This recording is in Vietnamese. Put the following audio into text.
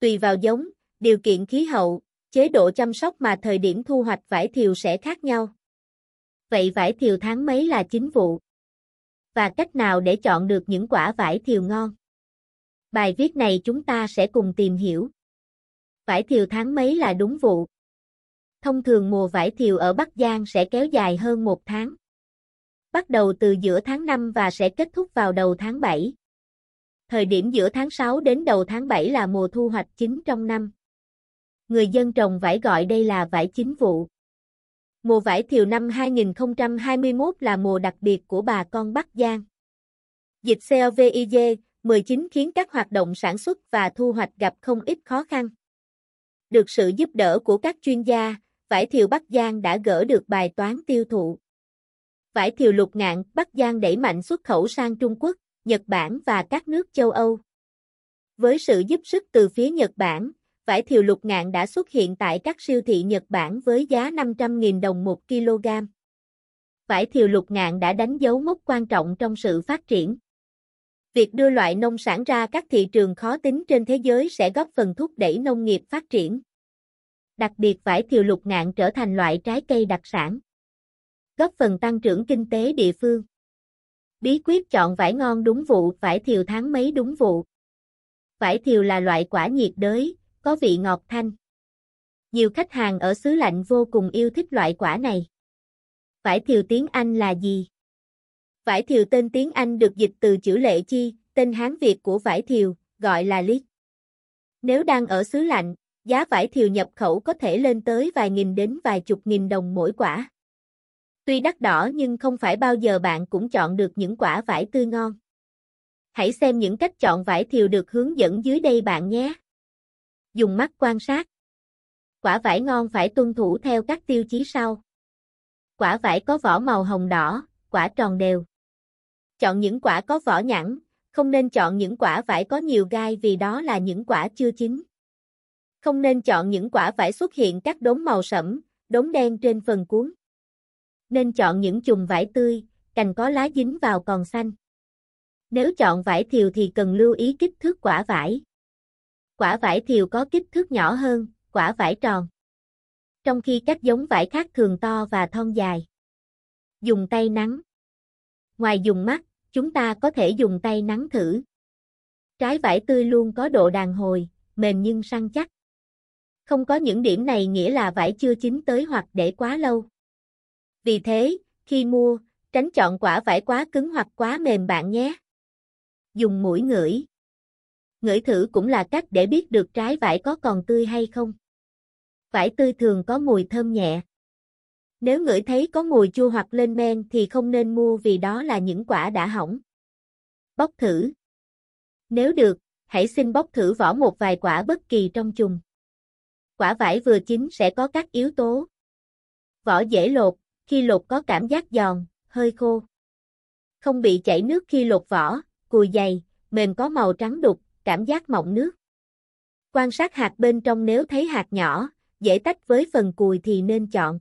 Tùy vào giống, điều kiện khí hậu, chế độ chăm sóc mà thời điểm thu hoạch vải thiều sẽ khác nhau. Vậy vải thiều tháng mấy là chính vụ? Và cách nào để chọn được những quả vải thiều ngon? Bài viết này chúng ta sẽ cùng tìm hiểu. Vải thiều tháng mấy là đúng vụ? Thông thường mùa vải thiều ở Bắc Giang sẽ kéo dài hơn một tháng. Bắt đầu từ giữa tháng 5 và sẽ kết thúc vào đầu tháng 7. Thời điểm giữa tháng 6 đến đầu tháng 7 là mùa thu hoạch chính trong năm. Người dân trồng vải gọi đây là vải chính vụ. Mùa vải thiều năm 2021 là mùa đặc biệt của bà con Bắc Giang. Dịch COVID-19 khiến các hoạt động sản xuất và thu hoạch gặp không ít khó khăn. Được sự giúp đỡ của các chuyên gia, vải thiều Bắc Giang đã gỡ được bài toán tiêu thụ. Vải thiều lục ngạn, Bắc Giang đẩy mạnh xuất khẩu sang Trung Quốc, Nhật Bản và các nước châu Âu. Với sự giúp sức từ phía Nhật Bản, vải thiều lục ngạn đã xuất hiện tại các siêu thị Nhật Bản với giá 500.000 đồng 1 kg. Vải thiều lục ngạn đã đánh dấu mốc quan trọng trong sự phát triển. Việc đưa loại nông sản ra các thị trường khó tính trên thế giới sẽ góp phần thúc đẩy nông nghiệp phát triển. Đặc biệt vải thiều lục ngạn trở thành loại trái cây đặc sản. Góp phần tăng trưởng kinh tế địa phương. Bí quyết chọn vải ngon đúng vụ, vải thiều tháng mấy đúng vụ. Vải thiều là loại quả nhiệt đới, có vị ngọt thanh. Nhiều khách hàng ở xứ lạnh vô cùng yêu thích loại quả này. Vải thiều tiếng Anh là gì? Vải thiều tên tiếng Anh được dịch từ chữ lệ chi, tên Hán Việt của vải thiều, gọi là liết. Nếu đang ở xứ lạnh, giá vải thiều nhập khẩu có thể lên tới vài nghìn đến vài chục nghìn đồng mỗi quả. Tuy đắt đỏ nhưng không phải bao giờ bạn cũng chọn được những quả vải tươi ngon. Hãy xem những cách chọn vải thiều được hướng dẫn dưới đây bạn nhé. Dùng mắt quan sát. Quả vải ngon phải tuân thủ theo các tiêu chí sau. Quả vải có vỏ màu hồng đỏ, quả tròn đều. Chọn những quả có vỏ nhẵn, không nên chọn những quả vải có nhiều gai vì đó là những quả chưa chín. Không nên chọn những quả vải xuất hiện các đốm màu sẫm, đốm đen trên phần cuốn. Nên chọn những chùm vải tươi, cành có lá dính vào còn xanh. Nếu chọn vải thiều thì cần lưu ý kích thước quả vải. Quả vải thiều có kích thước nhỏ hơn, quả vải tròn. Trong khi các giống vải khác thường to và thon dài. Dùng tay nắng. Ngoài dùng mắt, chúng ta có thể dùng tay nắng thử. Trái vải tươi luôn có độ đàn hồi, mềm nhưng săn chắc. Không có những điểm này nghĩa là vải chưa chín tới hoặc để quá lâu. Vì thế, khi mua, tránh chọn quả vải quá cứng hoặc quá mềm bạn nhé. Dùng mũi ngửi. Ngửi thử cũng là cách để biết được trái vải có còn tươi hay không. Vải tươi thường có mùi thơm nhẹ. Nếu ngửi thấy có mùi chua hoặc lên men thì không nên mua vì đó là những quả đã hỏng. Bóc thử. Nếu được, hãy xin bóc thử vỏ một vài quả bất kỳ trong chùm. Quả vải vừa chín sẽ có các yếu tố. Vỏ dễ lột, khi lột có cảm giác giòn, hơi khô. Không bị chảy nước khi lột vỏ, cùi dày, mềm có màu trắng đục, cảm giác mọng nước. Quan sát hạt bên trong nếu thấy hạt nhỏ, dễ tách với phần cùi thì nên chọn.